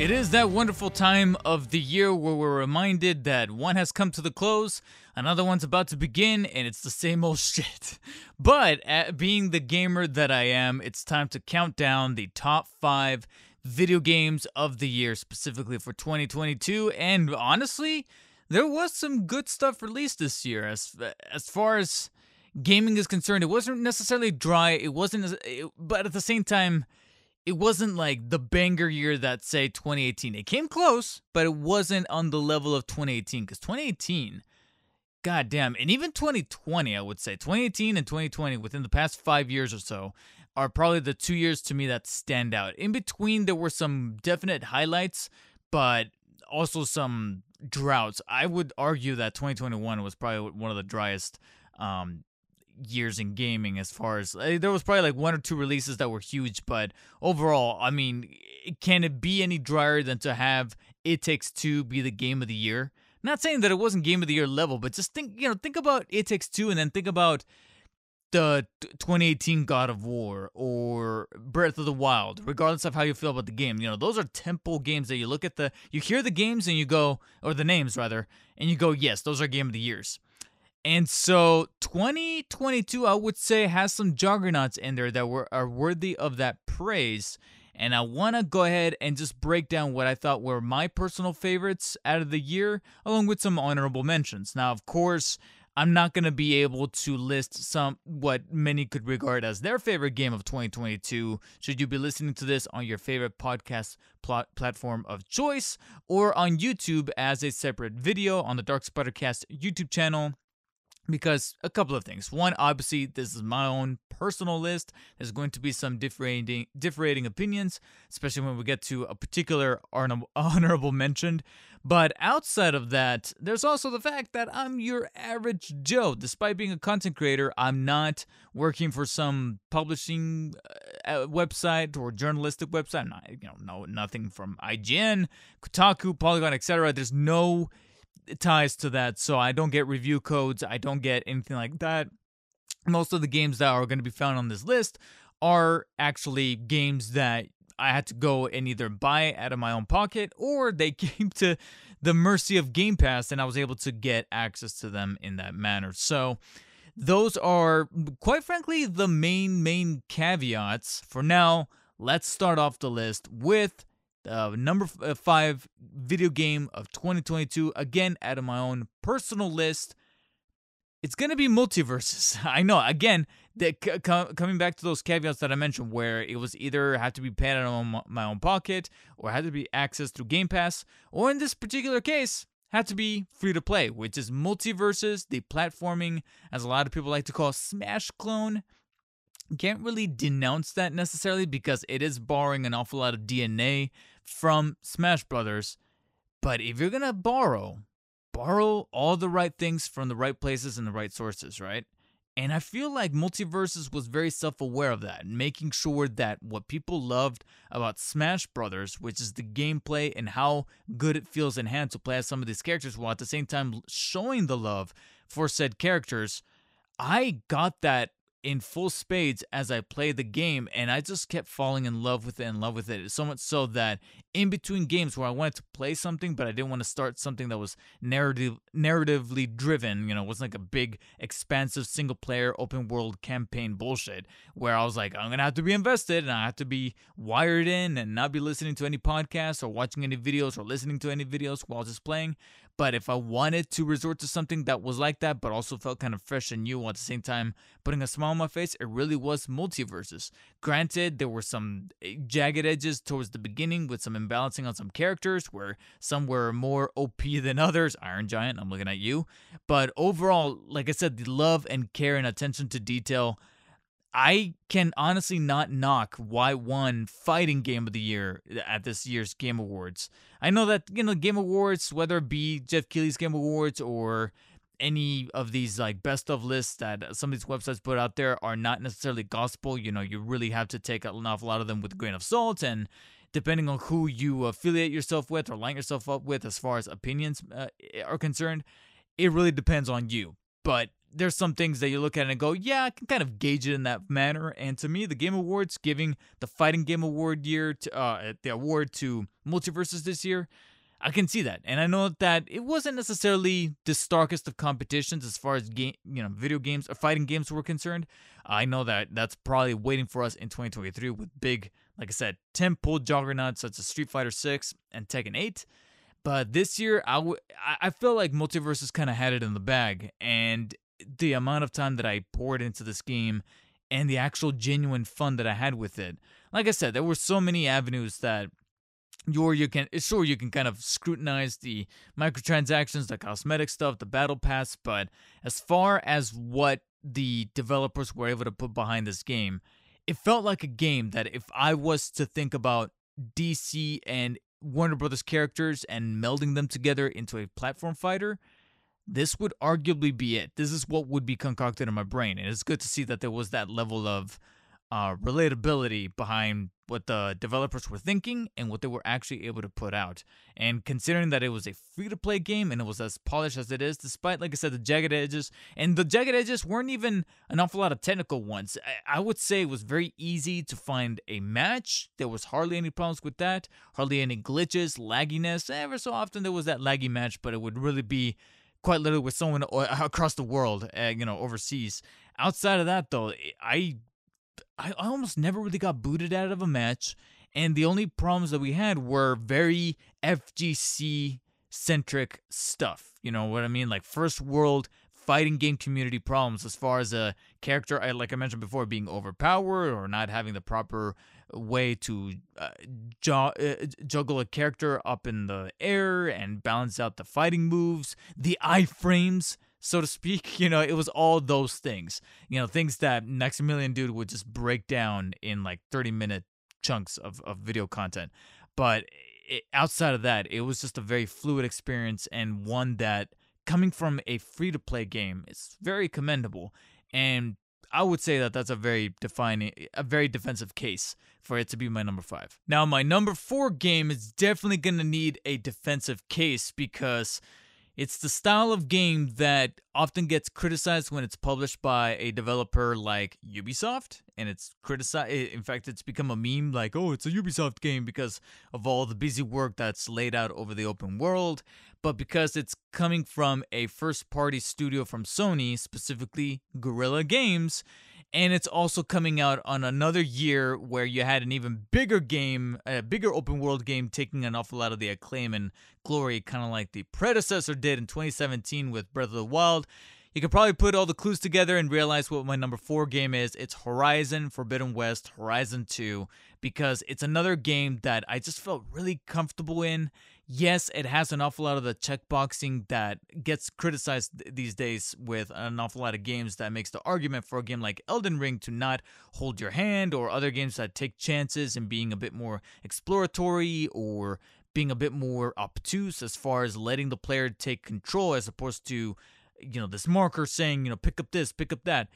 It is that wonderful time of the year where we're reminded that one has come to the close, another one's about to begin, and it's the same old shit. But at being the gamer that I am, it's time to count down the top five video games of the year, specifically for 2022. And honestly, there was some good stuff released this year. As as far as gaming is concerned, it wasn't necessarily dry. It wasn't, but at the same time it wasn't like the banger year that say 2018. It came close, but it wasn't on the level of 2018 because 2018, god damn, and even 2020, I would say 2018 and 2020 within the past five years or so are probably the two years to me that stand out. In between, there were some definite highlights, but also some droughts. I would argue that 2021 was probably one of the driest um, years in gaming as far as uh, there was probably like one or two releases that were huge but overall i mean can it be any drier than to have it takes two be the game of the year not saying that it wasn't game of the year level but just think you know think about it takes two and then think about the 2018 God of War or Breath of the Wild, regardless of how you feel about the game. You know, those are temple games that you look at the, you hear the games and you go, or the names rather, and you go, yes, those are game of the years. And so 2022, I would say, has some juggernauts in there that were are worthy of that praise. And I want to go ahead and just break down what I thought were my personal favorites out of the year, along with some honorable mentions. Now, of course, I'm not going to be able to list some what many could regard as their favorite game of 2022. Should you be listening to this on your favorite podcast pl- platform of choice or on YouTube as a separate video on the Dark Spidercast YouTube channel? Because a couple of things. One, obviously, this is my own personal list. There's going to be some differing, differing opinions, especially when we get to a particular honorable mention. But outside of that, there's also the fact that I'm your average Joe. Despite being a content creator, I'm not working for some publishing uh, website or journalistic website. Not, you know, no, nothing from IGN, Kotaku, Polygon, etc. There's no ties to that. So I don't get review codes, I don't get anything like that. Most of the games that are going to be found on this list are actually games that I had to go and either buy out of my own pocket or they came to the mercy of Game Pass and I was able to get access to them in that manner. So those are quite frankly the main main caveats. For now, let's start off the list with uh, number uh, five video game of 2022. Again, out of my own personal list, it's gonna be MultiVersus. I know. Again, the, c- coming back to those caveats that I mentioned, where it was either had to be paid out of my own pocket, or had to be accessed through Game Pass, or in this particular case, had to be free to play, which is MultiVersus, the platforming, as a lot of people like to call Smash clone can't really denounce that necessarily because it is borrowing an awful lot of DNA from Smash Brothers. But if you're gonna borrow, borrow all the right things from the right places and the right sources, right? And I feel like MultiVersus was very self aware of that, making sure that what people loved about Smash Brothers, which is the gameplay and how good it feels in hand to play as some of these characters, while at the same time showing the love for said characters, I got that in full spades as I played the game, and I just kept falling in love with it and love with it. So much so that in between games where I wanted to play something, but I didn't want to start something that was narrative narratively driven, you know, wasn't like a big, expansive single player open world campaign bullshit, where I was like, I'm gonna have to be invested and I have to be wired in and not be listening to any podcasts or watching any videos or listening to any videos while just playing. But if I wanted to resort to something that was like that, but also felt kind of fresh and new at the same time putting a smile on my face, it really was MultiVersus. Granted, there were some eh, jagged edges towards the beginning with some imbalancing on some characters where some were more OP than others. Iron Giant, I'm looking at you. But overall, like I said, the love and care and attention to detail I can honestly not knock why won Fighting Game of the Year at this year's Game Awards. I know that, you know, Game Awards, whether it be Geoff Keighley's Game Awards or any of these like best of lists that some of these websites put out there are not necessarily gospel. You know, you really have to take an awful lot of them with a grain of salt and depending on who you affiliate yourself with or line yourself up with as far as opinions uh, are concerned, it really depends on you. But there's some things that you look at and go, yeah, I can kind of gauge it in that manner. And to me, the Game Awards giving the Fighting Game Award year to uh, the award to MultiVersus this year, I can see that, and I know that it wasn't necessarily the starkest of competitions as far as game, you know, video games or fighting games were concerned. I know that that's probably waiting for us in 2023 with big, like I said, temple juggernauts such as Street Fighter 6 and Tekken 8. But this year, I, w- I feel like MultiVersus kind of had it in the bag, and the amount of time that I poured into this game and the actual genuine fun that I had with it. Like I said, there were so many avenues that or you can sure you can kind of scrutinize the microtransactions, the cosmetic stuff, the battle pass, but as far as what the developers were able to put behind this game, it felt like a game that if I was to think about DC and Warner Brothers characters and melding them together into a platform fighter, this would arguably be it. This is what would be concocted in my brain. And it's good to see that there was that level of uh, relatability behind what the developers were thinking and what they were actually able to put out. And considering that it was a free to play game and it was as polished as it is, despite, like I said, the jagged edges, and the jagged edges weren't even an awful lot of technical ones. I, I would say it was very easy to find a match. There was hardly any problems with that, hardly any glitches, lagginess. Ever so often there was that laggy match, but it would really be quite literally with someone across the world, uh, you know, overseas. Outside of that, though, I I almost never really got booted out of a match, and the only problems that we had were very FGC centric stuff. You know what I mean? Like first world fighting game community problems as far as a character, like I mentioned before, being overpowered or not having the proper way to uh, ju- uh, juggle a character up in the air and balance out the fighting moves, the iframes so to speak. You know, it was all those things. You know, things that Maximilian Dood would just break down in like 30 minute chunks of, of video content. But it, outside of that, it was just a very fluid experience and one that coming from a free to play game is very commendable. And I would say that that's a very defining, a very defensive case for it to be my number five. Now, my number four game is definitely going to need a defensive case because it's the style of game that often gets criticized when it's published by a developer like Ubisoft, and it's criticized. In fact, it's become a meme like, oh, it's a Ubisoft game because of all the busy work that's laid out over the open world. But because it's coming from a first party studio from Sony, specifically Guerrilla Games, and it's also coming out on another year where you had an even bigger game, a bigger open world game, taking an awful lot of the acclaim and glory, kind of like the predecessor did in 2017 with Breath of the Wild. You can probably put all the clues together and realize what my number four game is. It's Horizon Forbidden West, Horizon 2, because it's another game that I just felt really comfortable in yes, it has an awful lot of the checkboxing that gets criticized these days with an awful lot of games that makes the argument for a game like Elden Ring to not hold your hand or other games that take chances and being a bit more exploratory or being a bit more obtuse as far as letting the player take control as opposed to you know this marker saying you know pick up this pick up that.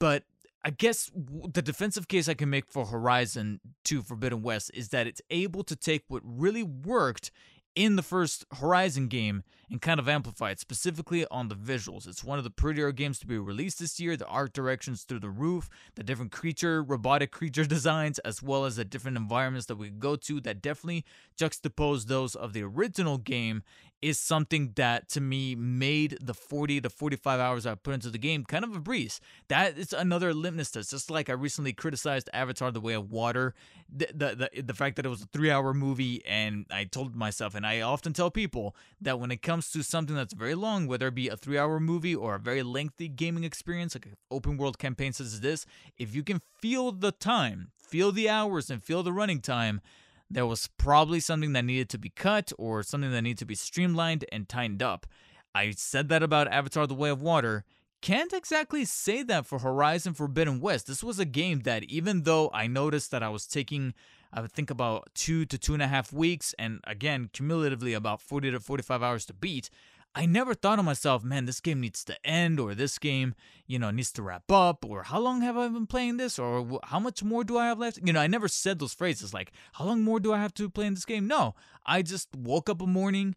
But I guess the defensive case I can make for Horizon 2 Forbidden West is that it's able to take what really worked in the first Horizon game and kind of amplify it, specifically on the visuals. It's one of the prettier games to be released this year. The art directions through the roof, the different creature, robotic creature designs, as well as the different environments that we go to that definitely juxtapose those of the original game is something that to me made the 40 to 45 hours I put into the game kind of a breeze. That is another litmus test. Just like I recently criticized Avatar: The Way of Water, the the the, the fact that it was a three hour movie, and I told myself, and I often tell people that when it comes to something that's very long, whether it be a three hour movie or a very lengthy gaming experience, like an open world campaign such as this, if you can feel the time, feel the hours, and feel the running time there was probably something that needed to be cut or something that needed to be streamlined and tightened up. I said that about Avatar The Way of Water. Can't exactly say that for Horizon Forbidden West. This was a game that, even though I noticed that I was taking, I would think about two to two and a half weeks, and again, cumulatively about 40 to 45 hours to beat, I never thought of myself, man, this game needs to end, or this game, you know, needs to wrap up, or how long have I been playing this, or how much more do I have left? You know, I never said those phrases like, how long more do I have to play in this game? No, I just woke up a morning,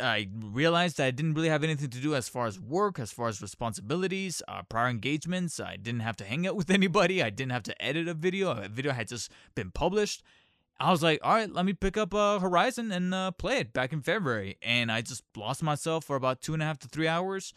I realized I didn't really have anything to do as far as work, as far as responsibilities, uh, prior engagements. I didn't have to hang out with anybody. I didn't have to edit a video. A video had just been published. I was like, all right, let me pick up uh, Horizon and uh, play it back in February. And I just lost myself for about two and a half to three hours.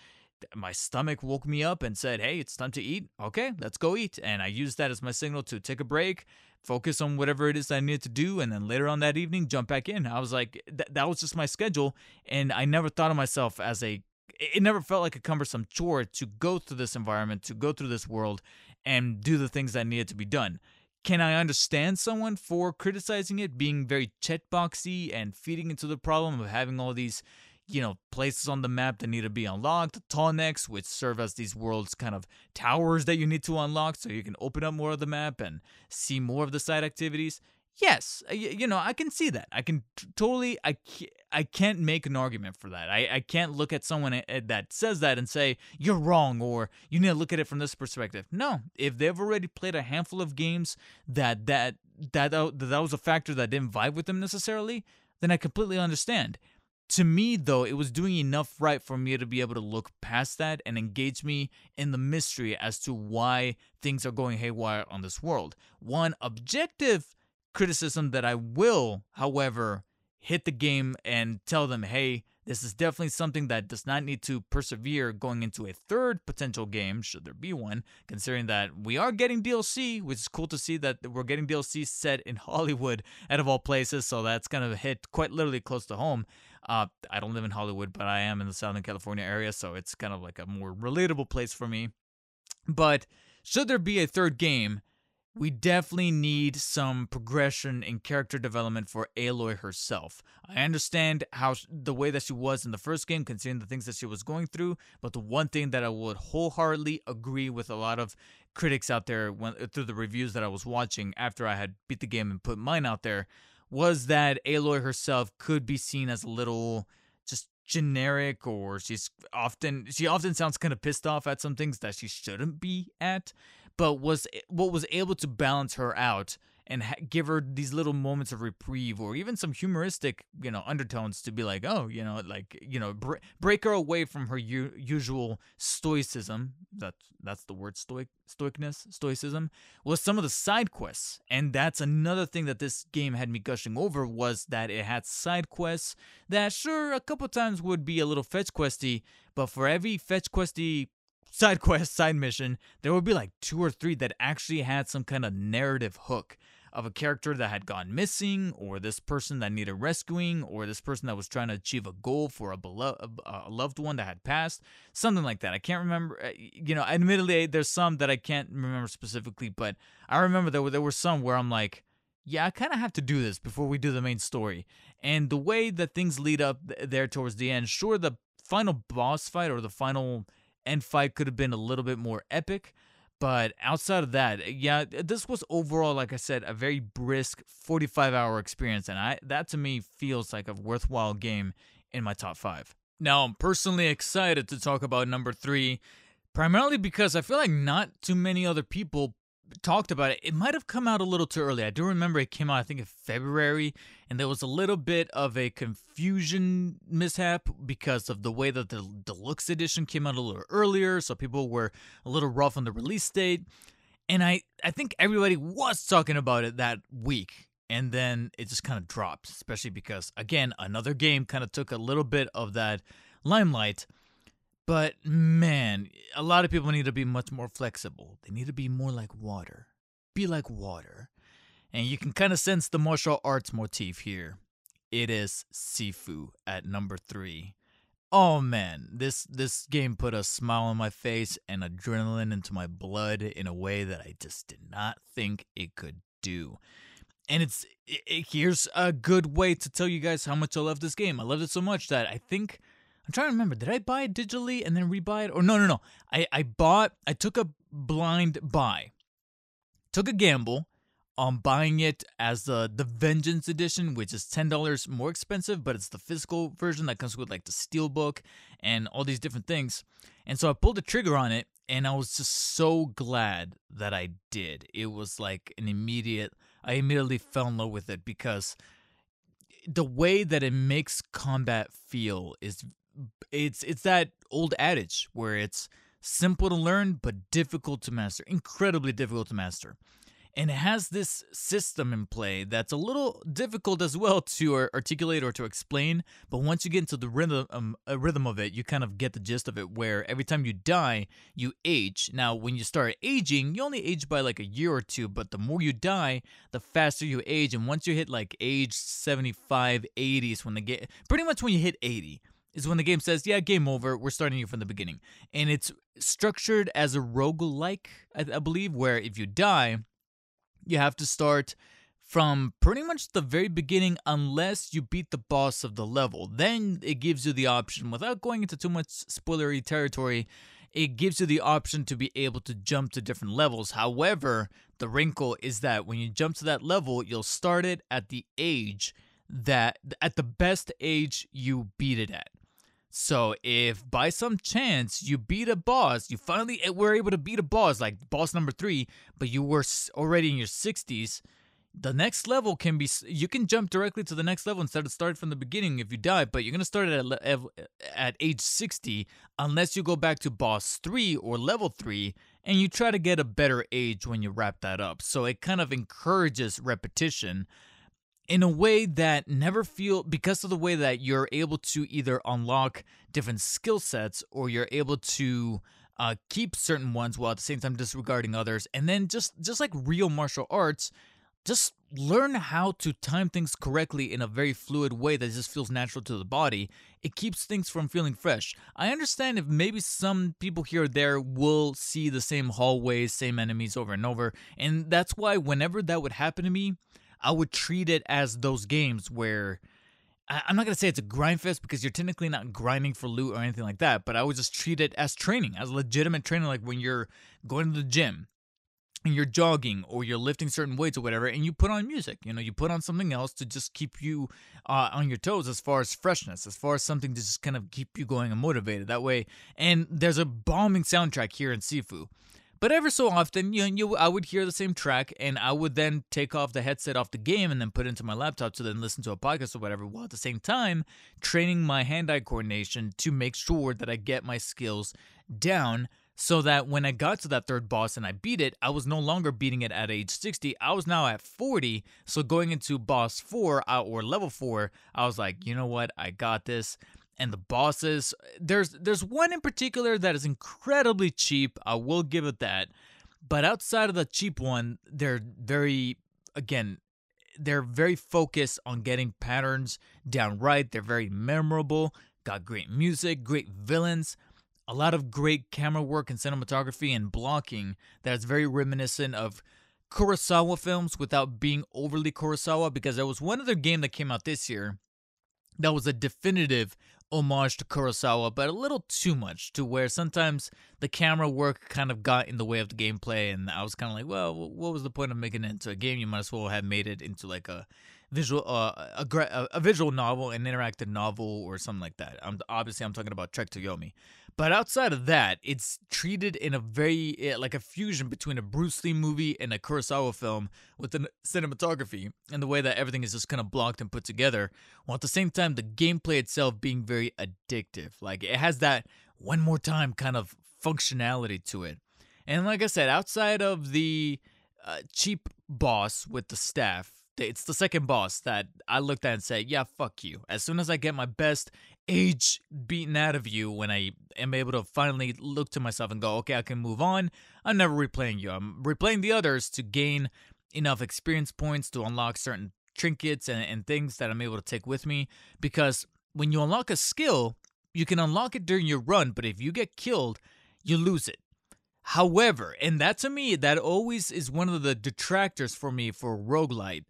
My stomach woke me up and said, hey, it's time to eat. Okay, let's go eat. And I used that as my signal to take a break, focus on whatever it is I needed to do. And then later on that evening, jump back in. I was like, th- that was just my schedule. And I never thought of myself as a, it never felt like a cumbersome chore to go through this environment, to go through this world and do the things that needed to be done can I understand someone for criticizing it being very checkboxy and feeding into the problem of having all these, you know, places on the map that need to be unlocked, necks, which serve as these world's kind of towers that you need to unlock so you can open up more of the map and see more of the side activities? Yes, you know, I can see that. I can t- totally, I, I can't make an argument for that. I, I can't look at someone eh, eh, that says that and say, you're wrong or you need to look at it from this perspective. No, if they've already played a handful of games that that, that, that, that was a factor that didn't vibe with them necessarily, then I completely understand. To me, though, it was doing enough right for me to be able to look past that and engage me in the mystery as to why things are going haywire on this world. One objective criticism that I will, however, hit the game and tell them, hey, this is definitely something that does not need to persevere going into a third potential game, should there be one, considering that we are getting DLC, which is cool to see that we're getting DLC set in Hollywood out of all places, so that's going to hit quite literally close to home. Uh, I don't live in Hollywood, but I am in the Southern California area, so it's kind of like a more relatable place for me. But should there be a third game, we definitely need some progression in character development for Aloy herself. I understand how the way that she was in the first game, considering the things that she was going through, but the one thing that I would wholeheartedly agree with a lot of critics out there when, uh, through the reviews that I was watching after I had beat the game and put mine out there was that Aloy herself could be seen as a little just generic or she's often she often sounds kind of pissed off at some things that she shouldn't be at but was eh, what was able to balance her out and ha- give her these little moments of reprieve or even some humoristic you know undertones to be like oh you know like you know br- break her away from her u- usual stoicism that that's the word stoic stoicness stoicism was some of the side quests. And that's another thing that this game had me gushing over was that it had side quests that sure a couple times would be a little fetch questy but for every fetch questy side quest, side mission, there would be like two or three that actually had some kind of narrative hook of a character that had gone missing, or this person that needed rescuing, or this person that was trying to achieve a goal for a, beloved, a loved one that had passed, something like that. I can't remember. Uh, you know, admittedly, there's some that I can't remember specifically, but I remember there were there were some where I'm like, yeah, I kind of have to do this before we do the main story. And the way that things lead up there towards the end, sure, the final boss fight or the final end fight could have been a little bit more epic. But outside of that, yeah, this was overall, like I said, a very brisk 45 hour experience. And I that to me feels like a worthwhile game in my top five. Now, I'm personally excited to talk about number three, primarily because I feel like not too many other people talked about it, it might have come out a little too early. I do remember it came out, I think, in February, and there was a little bit of a confusion mishap because of the way that the deluxe edition came out a little earlier, so people were a little rough on the release date. And I, I think everybody was talking about it that week, and then it just kind of dropped, especially because, again, another game kind of took a little bit of that limelight. But man, a lot of people need to be much more flexible. They need to be more like water. Be like water. And you can kind of sense the martial arts motif here. It is Sifu at number three. Oh man, this this game put a smile on my face and adrenaline into my blood in a way that I just did not think it could do. And it's it, it, here's a good way to tell you guys how much I love this game. I loved it so much that I think I'm trying to remember. Did I buy it digitally and then rebuy it? Or no, no, no. I, I bought, I took a blind buy, took a gamble on buying it as the the Vengeance edition, which is ten dollars more expensive, but it's the physical version that comes with like the steel book and all these different things. And so I pulled the trigger on it, and I was just so glad that I did. It was like an immediate. I immediately fell in love with it because the way that it makes combat feel is it's it's that old adage where it's simple to learn but difficult to master, incredibly difficult to master. And it has this system in play that's a little difficult as well to articulate or to explain but once you get into the rhythm um, rhythm of it you kind of get the gist of it where every time you die you age. Now when you start aging you only age by like a year or two but the more you die the faster you age. And once you hit like age 75 80 is when the game pretty much when you hit 80 is when the game says, yeah, game over, we're starting you from the beginning. And it's structured as a roguelike, I, I believe, where if you die, you have to start from pretty much the very beginning unless you beat the boss of the level. Then it gives you the option, without going into too much spoilery territory, it gives you the option to be able to jump to different levels. However, the wrinkle is that when you jump to that level, you'll start it at the age that, at the best age you beat it at. So if by some chance you beat a boss, you finally were able to beat a boss like boss number three, but you were already in your 60s, the next level can be you can jump directly to the next level instead of start from the beginning if you die, but you're gonna start at at age 60 unless you go back to boss three or level three and you try to get a better age when you wrap that up. So it kind of encourages repetition in a way that never feel because of the way that you're able to either unlock different skill sets or you're able to uh, keep certain ones while at the same time disregarding others and then just just like real martial arts just learn how to time things correctly in a very fluid way that just feels natural to the body. It keeps things from feeling fresh. I understand if maybe some people here or there will see the same hallways same enemies over and over and that's why whenever that would happen to me I would treat it as those games where I'm not gonna say it's a grind fest because you're technically not grinding for loot or anything like that, but I would just treat it as training, as legitimate training, like when you're going to the gym and you're jogging or you're lifting certain weights or whatever, and you put on music. You know, you put on something else to just keep you uh, on your toes as far as freshness, as far as something to just kind of keep you going and motivated that way. And there's a bombing soundtrack here in Sifu. But ever so often, you, you I would hear the same track, and I would then take off the headset off the game and then put it into my laptop to then listen to a podcast or whatever, while at the same time training my hand-eye coordination to make sure that I get my skills down so that when I got to that third boss and I beat it, I was no longer beating it at age 60. I was now at 40. So going into boss 4 uh, or level 4, I was like, you know what? I got this and the bosses. There's there's one in particular that is incredibly cheap. I will give it that. But outside of the cheap one, they're very again, they're very focused on getting patterns down right. They're very memorable. Got great music, great villains, a lot of great camera work and cinematography and blocking that's very reminiscent of Kurosawa films without being overly Kurosawa because there was one other game that came out this year that was a definitive homage to Kurosawa, but a little too much to where sometimes the camera work kind of got in the way of the gameplay, and I was kind of like, well, what was the point of making it into a game? You might as well have made it into like a visual, uh, a, a visual novel, an interactive novel, or something like that. I'm obviously I'm talking about Trek to Yomi, but outside of that, it's treated in a very eh, like a fusion between a Bruce Lee movie and a Kurosawa film with the cinematography and the way that everything is just kind of blocked and put together, while at the same time the gameplay itself being very addictive. Like it has that one more time kind of functionality to it. And like I said, outside of the uh, cheap boss with the staff, it's the second boss that I looked at and said, yeah, fuck you. As soon as I get my best age beaten out of you when I am able to finally look to myself and go, okay, I can move on. I'm never replaying you. I'm replaying the others to gain enough experience points to unlock certain trinkets and, and things that I'm able to take with me. Because when you unlock a skill, you can unlock it during your run, but if you get killed, you lose it. However, and that to me, that always is one of the detractors for me for roguelite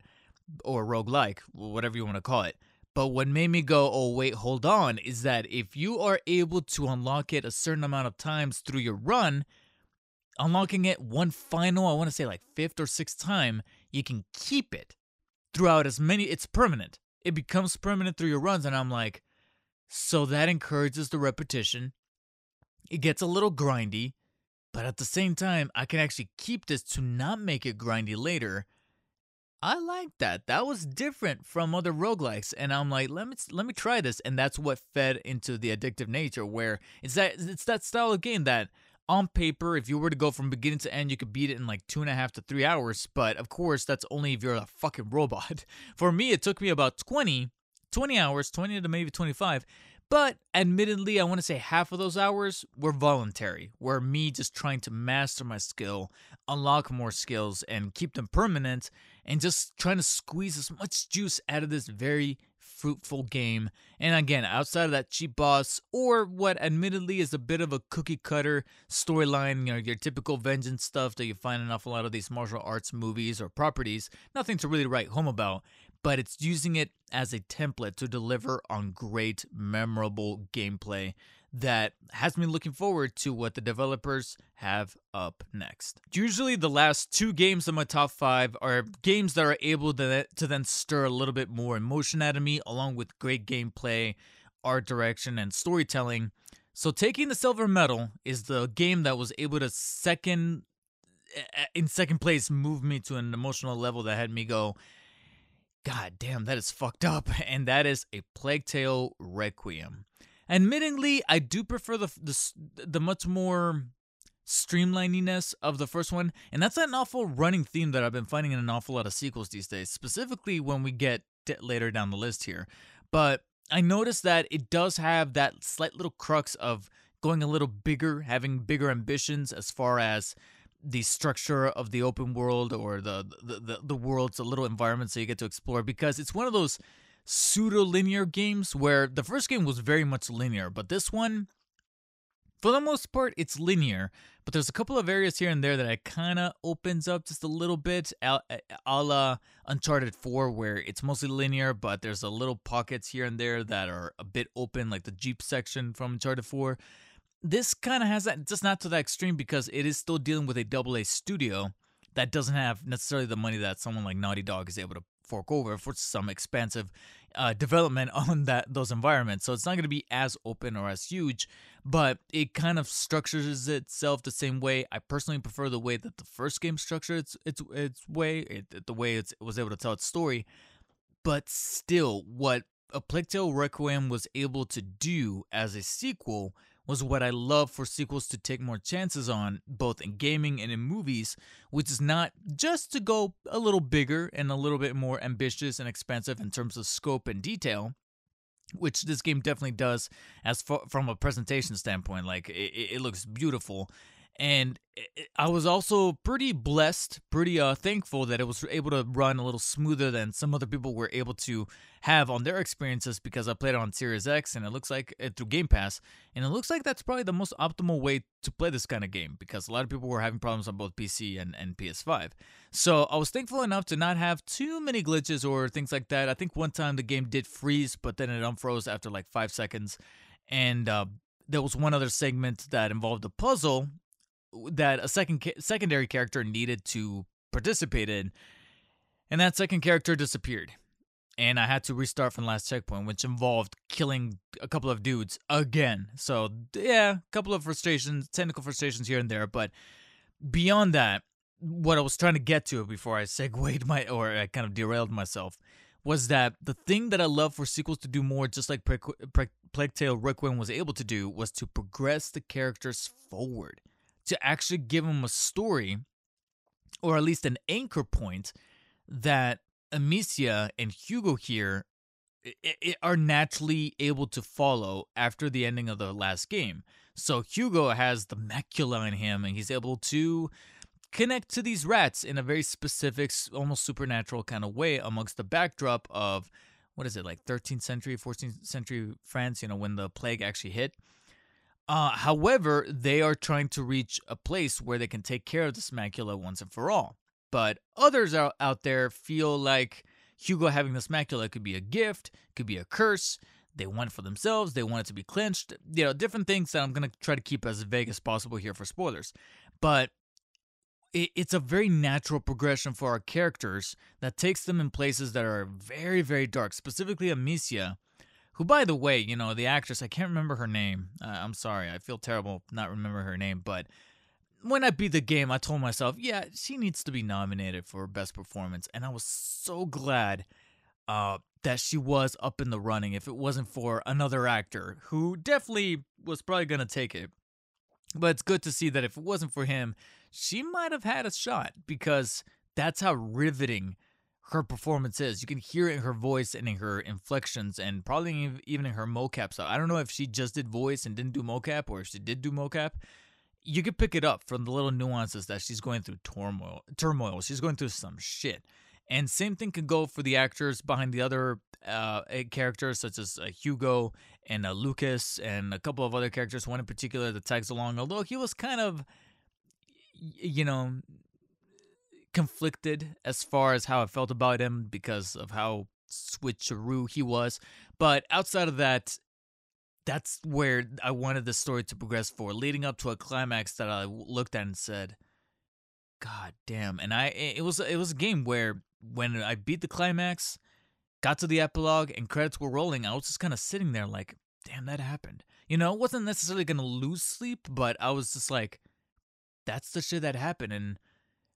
or roguelike, whatever you want to call it but what made me go, oh, wait, hold on, is that if you are able to unlock it a certain amount of times through your run, unlocking it one final, I want to say like fifth or sixth time, you can keep it throughout as many, it's permanent. It becomes permanent through your runs. And I'm like, so that encourages the repetition. It gets a little grindy, but at the same time, I can actually keep this to not make it grindy later I like that. That was different from other roguelikes. And I'm like, let me let me try this. And that's what fed into the addictive nature where it's that it's that style of game that on paper, if you were to go from beginning to end, you could beat it in like two and a half to three hours. But of course, that's only if you're a fucking robot. For me, it took me about 20, 20 hours, 20 to maybe 25. But admittedly, I want to say half of those hours were voluntary, were me just trying to master my skill, unlock more skills, and keep them permanent, and just trying to squeeze as much juice out of this very fruitful game. And again, outside of that cheap boss, or what admittedly is a bit of a cookie cutter storyline, you know, your typical vengeance stuff that you find in awful lot of these martial arts movies or properties, nothing to really write home about but it's using it as a template to deliver on great, memorable gameplay that has me looking forward to what the developers have up next. Usually, the last two games in my top five are games that are able to, to then stir a little bit more emotion out of me, along with great gameplay, art direction, and storytelling. So, taking the silver medal is the game that was able to second in second place move me to an emotional level that had me go God damn, that is fucked up. And that is a Plague Tale Requiem. Admittingly, I do prefer the the, the much more streamlininess of the first one, and that's an awful running theme that I've been finding in an awful lot of sequels these days, specifically when we get later down the list here. But I noticed that it does have that slight little crux of going a little bigger, having bigger ambitions as far as the structure of the open world or the the the, the worlds, the little environments that you get to explore because it's one of those pseudo linear games where the first game was very much linear, but this one for the most part it's linear but there's a couple of areas here and there that it kind of opens up just a little bit a, la uncharted 4 where it's mostly linear but there's a little pockets here and there that are a bit open like the jeep section from uncharted 4 this kind of has that, just not to that extreme because it is still dealing with a double A studio that doesn't have necessarily the money that someone like Naughty Dog is able to fork over for some expansive uh, development on that those environments. So it's not going to be as open or as huge, but it kind of structures itself the same way. I personally prefer the way that the first game structured its its its way, it, the way it was able to tell its story. But still, what a Plague Tale Requiem was able to do as a sequel was what I love for sequels to take more chances on, both in gaming and in movies, which is not just to go a little bigger and a little bit more ambitious and expensive in terms of scope and detail, which this game definitely does as far, from a presentation standpoint. Like it, it looks beautiful and I was also pretty blessed, pretty uh, thankful that it was able to run a little smoother than some other people were able to have on their experiences because I played it on Series X and it looks like it through Game Pass, and it looks like that's probably the most optimal way to play this kind of game because a lot of people were having problems on both PC and, and PS5. So I was thankful enough to not have too many glitches or things like that. I think one time the game did freeze, but then it unfroze after like five seconds, and uh, there was one other segment that involved a puzzle that a second ca- secondary character needed to participate in, and that second character disappeared. And I had to restart from the last checkpoint, which involved killing a couple of dudes again. So yeah, a couple of frustrations, technical frustrations here and there, but beyond that, what I was trying to get to before I segued my or I kind of derailed myself was that the thing that I love for sequels to do more, just like Plague Tale Requiem was able to do, was to progress the characters forward to actually give them a story or at least an anchor point that Amicia and Hugo here are naturally able to follow after the ending of the last game. So Hugo has the macula in him and he's able to connect to these rats in a very specific, almost supernatural kind of way amongst the backdrop of what is it, like 13th century, 14th century France, you know, when the plague actually hit. Uh, however, they are trying to reach a place where they can take care of this macula once and for all. But others out, out there feel like Hugo having this macula could be a gift, could be a curse. They want it for themselves. They want it to be clinched. You know, different things that I'm going to try to keep as vague as possible here for spoilers. But it, it's a very natural progression for our characters that takes them in places that are very, very dark. Specifically, Amicia who, by the way, you know, the actress, I can't remember her name. Uh, I'm sorry. I feel terrible not remember her name, but when I beat the game, I told myself, yeah, she needs to be nominated for best performance, and I was so glad uh, that she was up in the running. If it wasn't for another actor who definitely was probably gonna take it, but it's good to see that if it wasn't for him, she might have had a shot because that's how riveting her performance is. You can hear it in her voice and in her inflections, and probably even in her mocap stuff. I don't know if she just did voice and didn't do mocap, or if she did do mocap you could pick it up from the little nuances that she's going through turmoil. Turmoil. She's going through some shit. And same thing could go for the actors behind the other uh, eh, characters, such as uh, Hugo and uh, Lucas, and a couple of other characters. One in particular that tags along, although he was kind of, you know, conflicted as far as how I felt about him because of how switcheroo he was. But outside of that, that's where I wanted the story to progress for, leading up to a climax that I looked at and said, "God damn!" And I, it was, it was a game where when I beat the climax, got to the epilogue, and credits were rolling, I was just kind of sitting there like, "Damn, that happened." You know, wasn't necessarily gonna lose sleep, but I was just like, "That's the shit that happened." And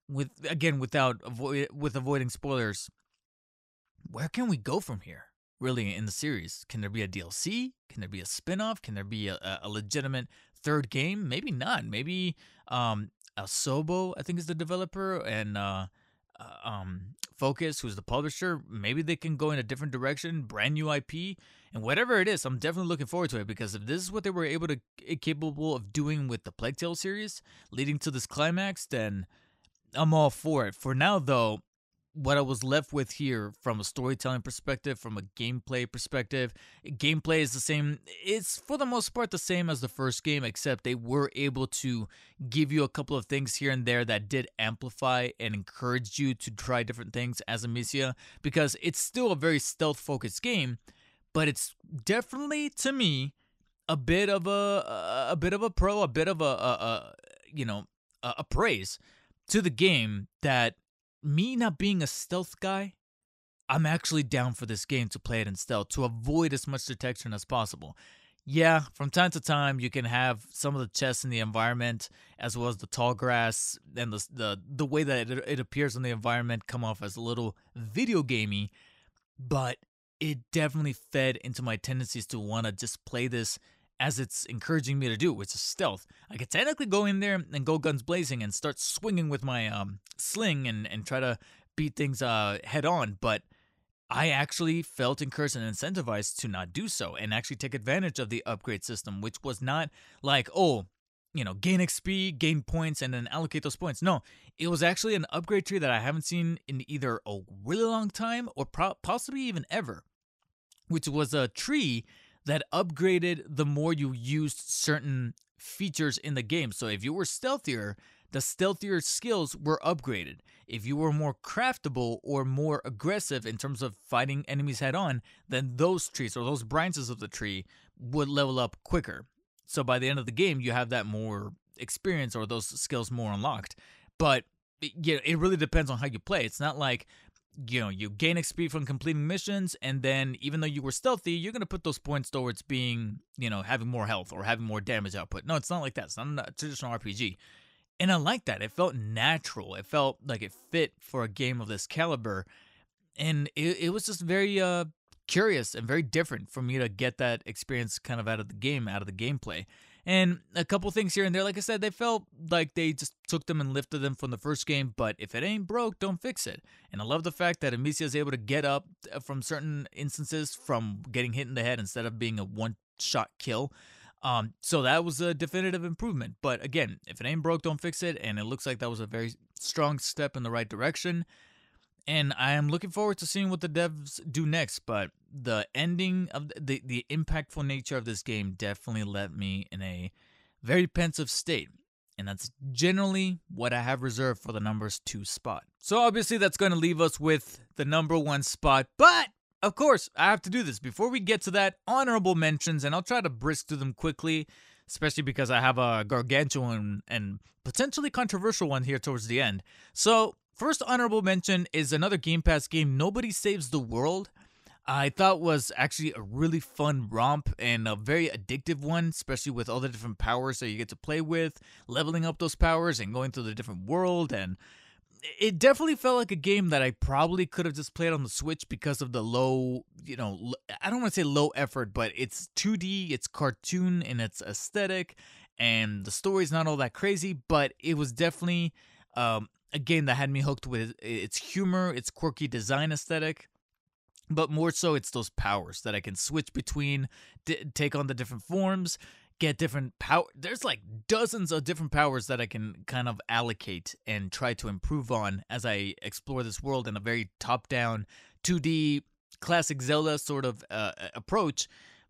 with again, without avoid with avoiding spoilers, where can we go from here? really in the series. Can there be a DLC? Can there be a spin-off? Can there be a, a legitimate third game? Maybe not. Maybe um Asobo, I think is the developer, and uh, uh, um Focus, who's the publisher, maybe they can go in a different direction, brand new IP, and whatever it is, I'm definitely looking forward to it because if this is what they were able to eh, capable of doing with the Plague Tale series, leading to this climax, then I'm all for it. For now, though, what I was left with here from a storytelling perspective, from a gameplay perspective, gameplay is the same. It's for the most part the same as the first game, except they were able to give you a couple of things here and there that did amplify and encourage you to try different things as Amicia, because it's still a very stealth focused game, but it's definitely to me a bit of a a bit of a pro, a bit of a, a, a you know a, a praise to the game that me not being a stealth guy, I'm actually down for this game to play it in stealth to avoid as much detection as possible. Yeah, from time to time you can have some of the chests in the environment, as well as the tall grass and the the the way that it, it appears in the environment come off as a little video gamey, but it definitely fed into my tendencies to want to just play this as it's encouraging me to do, which is stealth. I could technically go in there and go guns blazing and start swinging with my um, sling and, and try to beat things uh, head on, but I actually felt encouraged and incentivized to not do so and actually take advantage of the upgrade system, which was not like, oh, you know, gain XP, gain points, and then allocate those points. No, it was actually an upgrade tree that I haven't seen in either a really long time or pro- possibly even ever, which was a tree that upgraded the more you used certain features in the game. So if you were stealthier, the stealthier skills were upgraded. If you were more craftable or more aggressive in terms of fighting enemies head on, then those trees or those branches of the tree would level up quicker. So by the end of the game, you have that more experience or those skills more unlocked. But yeah, it really depends on how you play. It's not like you know you gain XP from completing missions, and then even though you were stealthy, you're gonna put those points towards being you know having more health or having more damage output. No, it's not like that. It's not a traditional RPG, and I like that. It felt natural. It felt like it fit for a game of this caliber, and it, it was just very uh curious and very different for me to get that experience kind of out of the game, out of the gameplay. And a couple things here and there, like I said, they felt like they just took them and lifted them from the first game, but if it ain't broke, don't fix it. And I love the fact that Amicia is able to get up uh, from certain instances from getting hit in the head instead of being a one shot kill. Um, so that was a definitive improvement. But again, if it ain't broke, don't fix it. And it looks like that was a very strong step in the right direction and I am looking forward to seeing what the devs do next. But the ending of the the impactful nature of this game definitely left me in a very pensive state. And that's generally what I have reserved for the numbers two spot. So obviously that's going to leave us with the number one spot. But of course, I have to do this before we get to that honorable mentions, and I'll try to brisk through them quickly, especially because I have a gargantuan and potentially controversial one here towards the end. So First honorable mention is another Game Pass game, Nobody Saves the World. I thought was actually a really fun romp and a very addictive one, especially with all the different powers that you get to play with, leveling up those powers and going through the different world and it definitely felt like a game that I probably could have just played on the Switch because of the low, you know, I don't want to say low effort, but it's 2D, it's cartoon in its aesthetic, and the story's not all that crazy, but it was definitely um, a game that had me hooked with its humor, its quirky design aesthetic, but more so it's those powers that I can switch between, d- take on the different forms, get different power. There's like dozens of different powers that I can kind of allocate and try to improve on as I explore this world in a very top-down 2D classic Zelda sort of uh, approach.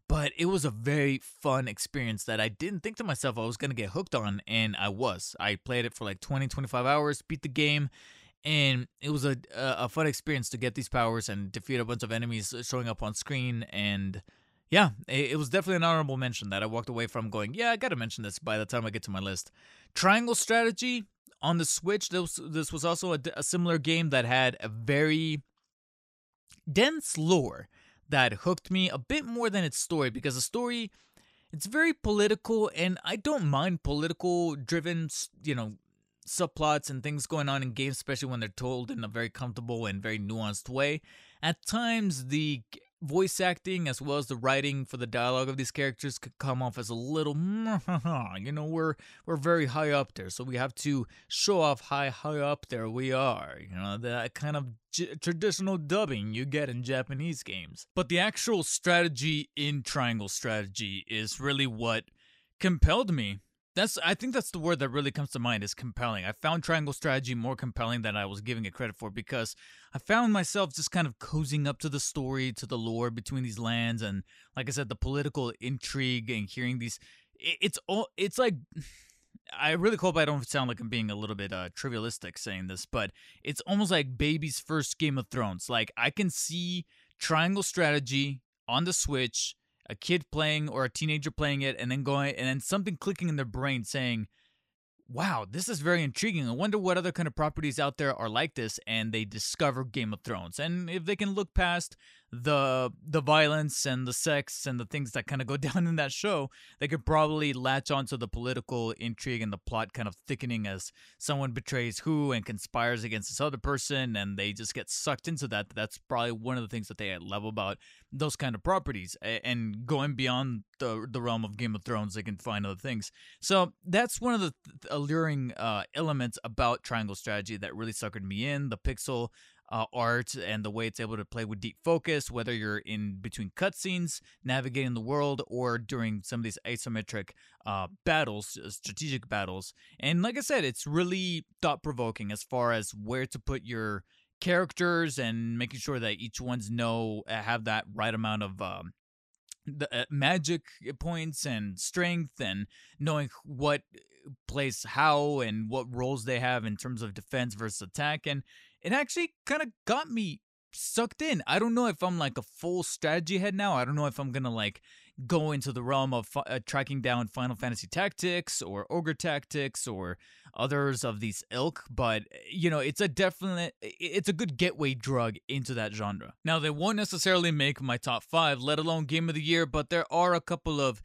But it was a very fun experience that I didn't think to myself I was going to get hooked on, and I was. I played it for like 20, 25 hours, beat the game, and it was a a fun experience to get these powers and defeat a bunch of enemies uh, showing up on screen and yeah it, was definitely an honorable mention that i walked away from going yeah i gotta mention this by the time i get to my list triangle strategy on the switch this, this was also a, a similar game that had a very dense lore that hooked me a bit more than its story because the story it's very political and i don't mind political driven you know subplots and things going on in games, especially when they're told in a very comfortable and very nuanced way. At times, the voice acting as well as the writing for the dialogue of these characters could come off as a little you know we're we're very high up there. So we have to show off how high up there we are you know that kind of j- traditional dubbing you get in Japanese games. But the actual strategy in triangle strategy is really what compelled me that's I think that's the word that really comes to mind is compelling. I found triangle strategy more compelling than I was giving it credit for because I found myself just kind of cozying up to the story, to the lore between these lands and like I said the political intrigue and hearing these it's all it's like I really hope I don't sound like I'm being a little bit uh, trivialistic saying this, but it's almost like baby's first Game of Thrones. Like I can see triangle strategy on the Switch a kid playing or a teenager playing it and then going and then something clicking in their brain saying wow, this is very intriguing. I wonder what other kind of properties out there are like this, and they discover Game of Thrones. And if they can look past the the violence and the sex and the things that kind of go down in that show, they could probably latch onto the political intrigue and the plot kind of thickening as someone betrays who and conspires against this other person, and they just get sucked into that. That's probably one of the things that they love about those kind of properties. And going beyond the the realm of Game of Thrones, they can find other things. So that's one of the alluring uh, elements about Triangle Strategy that really suckered me in. The pixel uh, art and the way it's able to play with deep focus, whether you're in between cutscenes, navigating the world, or during some of these isometric uh, battles, uh, strategic battles. And like I said, it's really thought provoking as far as where to put your characters and making sure that each one's know uh, have that right amount of um, the uh, magic points and strength and knowing what plays how and what roles they have in terms of defense versus attack and it actually kind of got me sucked in. I don't know if I'm like a full strategy head now. I don't know if I'm to like go into the realm of uh, tracking down Final Fantasy Tactics or Ogre Tactics or others of these ilk, but you know, it's a definite it's a good gateway drug into that genre. Now, they won't necessarily make my top 5, let alone game of the year, but there are a couple of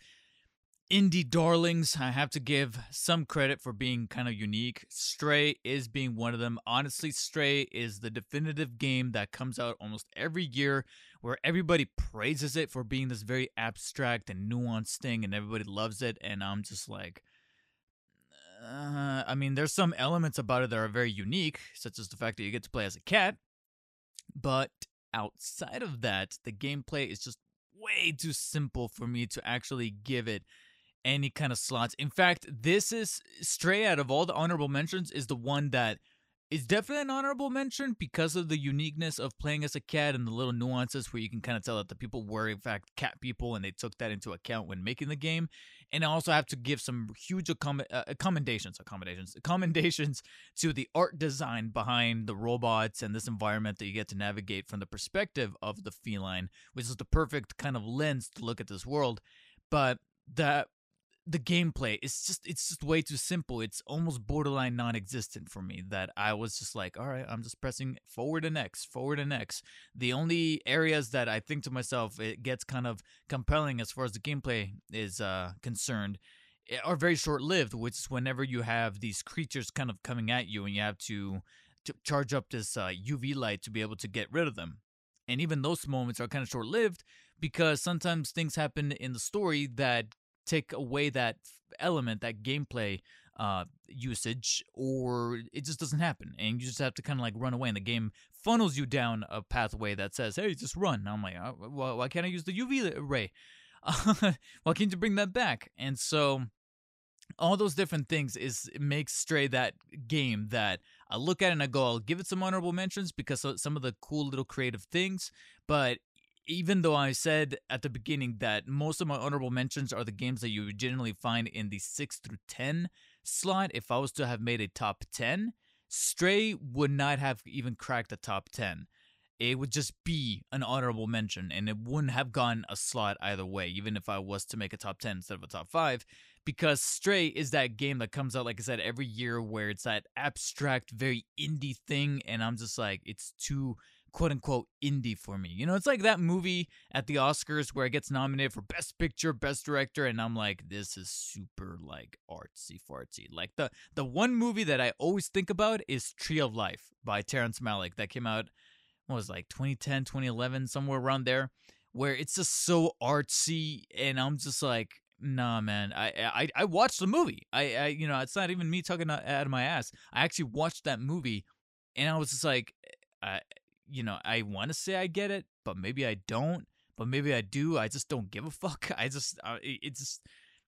indie darlings. I have to give some credit for being kind of unique. Stray is being one of them. Honestly, Stray is the definitive game that comes out almost every year where everybody praises it for being this very abstract and nuanced thing and everybody loves it. And I'm just like, uh, I mean, there's some elements about it that are very unique, such as the fact that you get to play as a cat. But outside of that, the gameplay is just way too simple for me to actually give it any kind of slots. In fact, this is stray out of all the honorable mentions is the one that is definitely an honorable mention because of the uniqueness of playing as a cat and the little nuances where you can kind of tell that the people were in fact cat people and they took that into account when making the game. And I also have to give some huge accom- uh, accommodations, accommodations, commendations to the art design behind the robots and this environment that you get to navigate from the perspective of the feline, which is the perfect kind of lens to look at this world. But that the gameplay it's just it's just way too simple. It's almost borderline non-existent for me that i was just like all right i'm just pressing forward and x forward and x. The only areas that i think to myself it gets kind of compelling as far as the gameplay is uh concerned eh, are very short-lived which is whenever you have these creatures kind of coming at you and you have to, to charge up this uh, uv light to be able to get rid of them. And even those moments are kind of short-lived because sometimes things happen in the story that take away that element, that gameplay uh, usage, or it just doesn't happen, and you just have to kind of like run away, and the game funnels you down a pathway that says, "Hey, just run." And I'm like, oh, well, why can't I use the UV ray? why can't you bring that back? And so all those different things is makes Stray that game that I look at and I go, I'll give it some honorable mentions because some of the cool little creative things, but even though I said at the beginning that most of my honorable mentions are the games that you would generally find in the 6 through 10 slot, if I was to have made a top 10, Stray would not have even cracked the top 10. It would just be an honorable mention and it wouldn't have gone a slot either way, even if I was to make a top 10 instead of a top 5. Because Stray is that game that comes out, like I said, every year where it's that abstract, very indie thing, and I'm just like, it's too quote unquote indie for me. You know, it's like that movie at the Oscars where it gets nominated for Best Picture, Best Director, and I'm like, this is super like artsy fartsy. Like the the one movie that I always think about is Tree of Life by Terrence Malick that came out what was like 2010, 2011, somewhere around there, where it's just so artsy, and I'm just like. Nah, man. I, I I watched the movie. I, I you know it's not even me talking out of my ass. I actually watched that movie, and I was just like, I, you know, I want to say I get it, but maybe I don't. But maybe I do. I just don't give a fuck. I just, uh, it's just,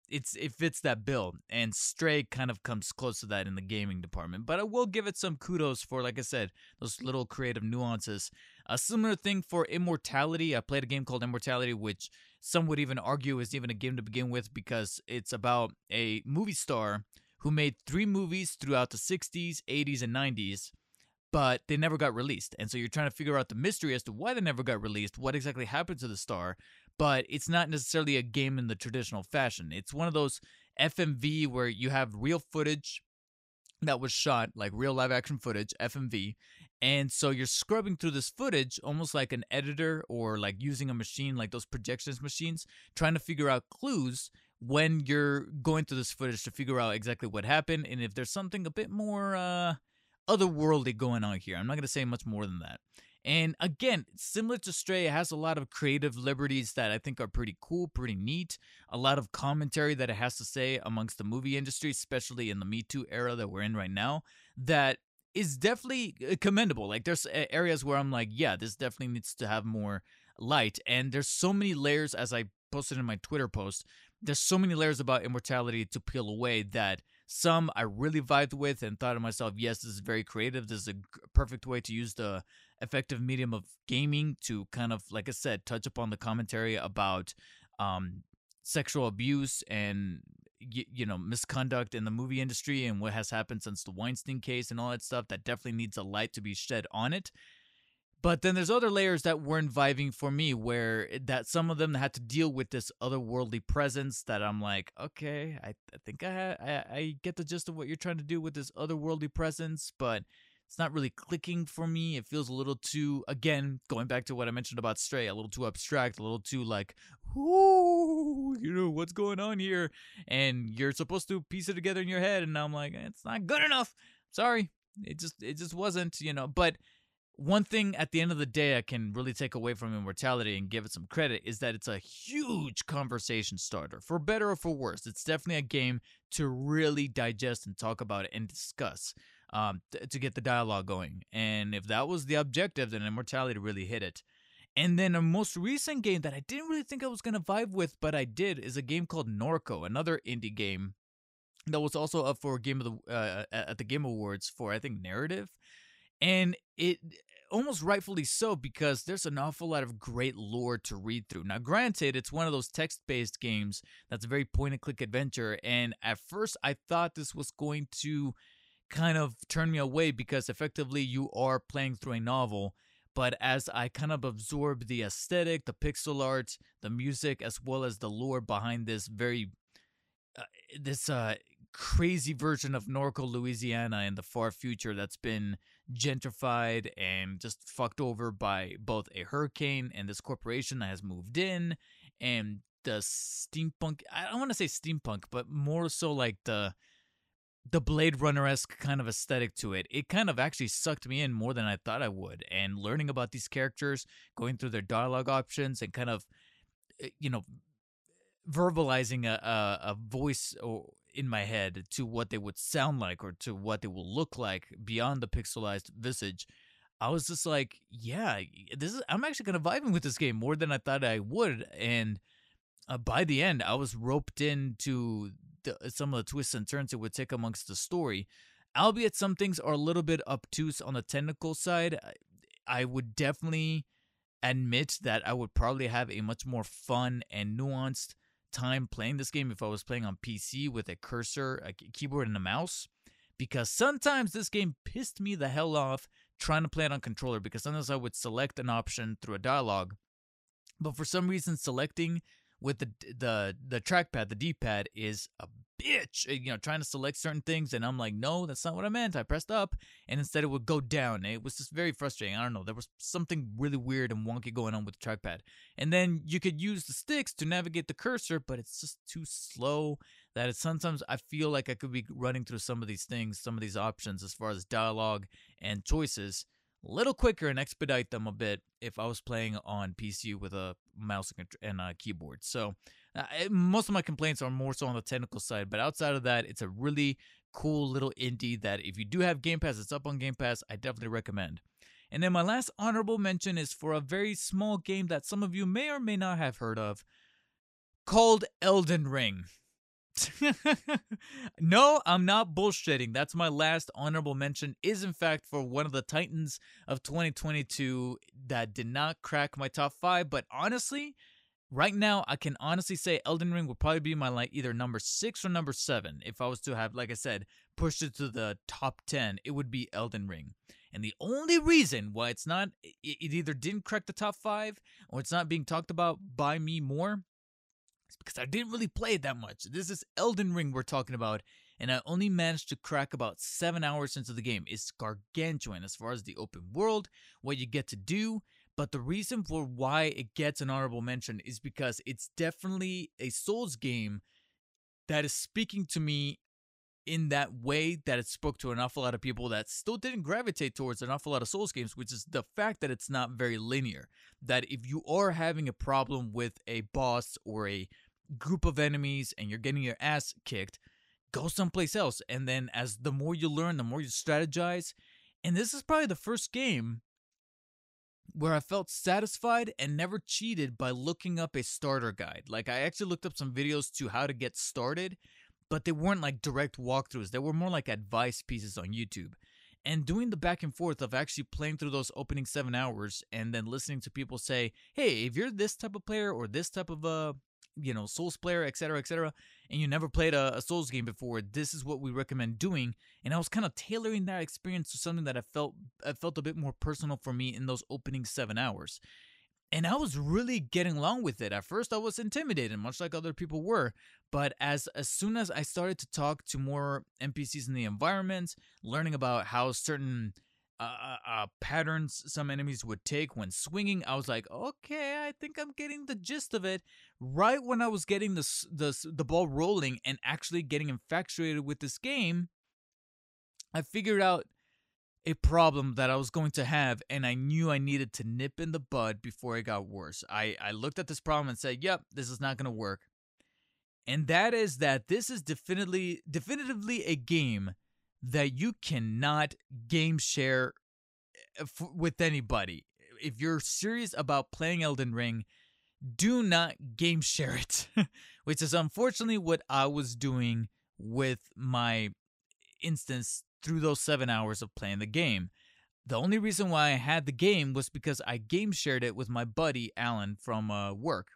it's it fits that bill, and Stray kind of comes close to that in the gaming department. But I will give it some kudos for, like I said, those little creative nuances. A similar thing for Immortality. I played a game called Immortality, which some would even argue is even a game to begin with because it's about a movie star who made three movies throughout the 60s, 80s, and 90s but they never got released. And so you're trying to figure out the mystery as to why they never got released, what exactly happened to the star. But it's not necessarily a game in the traditional fashion. It's one of those FMV where you have real footage that was shot, like real live action footage, FMV. And so you're scrubbing through this footage almost like an editor or like using a machine like those projections machines, trying to figure out clues when you're going through this footage to figure out exactly what happened and if there's something a bit more uh otherworldly going on here. I'm not going to say much more than that. And again, similar to Stray, it has a lot of creative liberties that I think are pretty cool, pretty neat. A lot of commentary that it has to say amongst the movie industry, especially in the Me Too era that we're in right now, that is definitely uh, commendable. Like, there's areas where I'm like, yeah, this definitely needs to have more light. And there's so many layers, as I posted in my Twitter post, there's so many layers about immortality to peel away that some I really vibed with and thought to myself, yes, this is very creative. This is a perfect way to use the effective medium of gaming to kind of, like I said, touch upon the commentary about um, sexual abuse and you know misconduct in the movie industry and what has happened since the Weinstein case and all that stuff that definitely needs a light to be shed on it but then there's other layers that weren't vibing for me, where that some of them had to deal with this otherworldly presence. That I'm like, okay, I, I think I, I I get the gist of what you're trying to do with this otherworldly presence, but it's not really clicking for me. It feels a little too, again, going back to what I mentioned about Stray, a little too abstract, a little too like, ooh, you know, what's going on here? And you're supposed to piece it together in your head, and I'm like, it's not good enough. Sorry, it just it just wasn't, you know. But one thing at the end of the day I can really take away from Immortality and give it some credit is that it's a huge conversation starter. For better or for worse, it's definitely a game to really digest and talk about and discuss um, th- to get the dialogue going. And if that was the objective, then Immortality really hit it. And then a most recent game that I didn't really think I was going to vibe with, but I did, is a game called Norco, another indie game that was also up for game of the uh, at the Game Awards for I think narrative and it almost rightfully so because there's an awful lot of great lore to read through. Now, granted, it's one of those text based games that's a very point and click adventure. And at first, I thought this was going to kind of turn me away because effectively you are playing through a novel. But as I kind of absorb the aesthetic, the pixel art, the music, as well as the lore behind this very uh, this uh crazy version of Norco, Louisiana in the far future that's been gentrified and just fucked over by both a hurricane and this corporation that has moved in and the steampunk I don't want to say steampunk, but more so like the the Blade Runner esque kind of aesthetic to it. It kind of actually sucked me in more than I thought I would. And learning about these characters, going through their dialogue options, and kind of, eh, you know, verbalizing a, a, a voice or in my head to what they would sound like or to what they will look like beyond the pixelized visage. I was just like, yeah, this is. I'm actually kind of vibing with this game more than I thought I would, and uh, by the end, I was roped into the, some of the twists and turns it would take amongst the story. Albeit some things are a little bit obtuse on the technical side, I would definitely admit that I would probably have a much more fun and nuanced time playing this game if I was playing on PC with a cursor, a keyboard, and a mouse. Because sometimes this game pissed me the hell off trying to play it on controller because sometimes I would select an option through a dialogue, but for some reason selecting with the the the trackpad, the D-pad is a bitch. Uh, you know, trying to select certain things, and I'm like, no, that's not what I meant. I pressed up, and instead it would go down. It was just very frustrating. I don't know. There was something really weird and wonky going on with the trackpad. And then you could use the sticks to navigate the cursor, but it's just too slow. That it's sometimes I feel like I could be running through some of these things, some of these options as far as dialogue and choices a little quicker and expedite them a bit if I was playing on PC with a mouse and a keyboard. So uh, most of my complaints are more so on the technical side, but outside of that, it's a really cool little indie that if you do have Game Pass, it's up on Game Pass, I definitely recommend. And then my last honorable mention is for a very small game that some of you may or may not have heard of called Elden Ring. no, I'm not bullshitting. That's my last honorable mention. Is in fact for one of the Titans of 2022 that did not crack my top five. But honestly, right now I can honestly say Elden Ring would probably be my like either number six or number seven. If I was to have, like I said, pushed it to the top ten, it would be Elden Ring. And the only reason why it's not, it either didn't crack the top five or it's not being talked about by me more it's because I didn't really play it that much. This is Elden Ring we're talking about, and I only managed to crack about seven hours into the game. It's gargantuan as far as the open world, what you get to do. But the reason for why it gets an honorable mention is because it's definitely a Souls game that is speaking to me in that way that it spoke to an awful lot of people that still didn't gravitate towards an awful lot of Souls games, which is the fact that it's not very linear. That if you are having a problem with a boss or a group of enemies and you're getting your ass kicked, go someplace else. And then as the more you learn, the more you strategize. And this is probably the first game where I felt satisfied and never cheated by looking up a starter guide. Like I actually looked up some videos to how to get started but they weren't like direct walkthroughs. They were more like advice pieces on YouTube. And doing the back and forth of actually playing through those opening seven hours and then listening to people say, hey, if you're this type of player or this type of uh, you know souls player etc etc and you never played a, a, souls game before this is what we recommend doing and i was kind of tailoring that experience to something that i felt i felt a bit more personal for me in those opening seven hours and I was really getting along with it. At first, I was intimidated, much like other people were. But as as soon as I started to talk to more NPCs in the environment, learning about how certain uh, uh, patterns some enemies would take when swinging, I was like, okay, I think I'm getting the gist of it. Right when I was getting the the the ball rolling and actually getting infatuated with this game, I figured out a problem that I was going to have, and I knew I needed to nip in the bud before it got worse. I, I looked at this problem and said, yep, this is not going to work. And that is that this is definitely definitively a game that you cannot game share eh, f- with anybody. If you're serious about playing Elden Ring, do not game share it, which is unfortunately what I was doing with my instance through those seven hours of playing the game. The only reason why I had the game was because I game shared it with my buddy Alan from uh, work.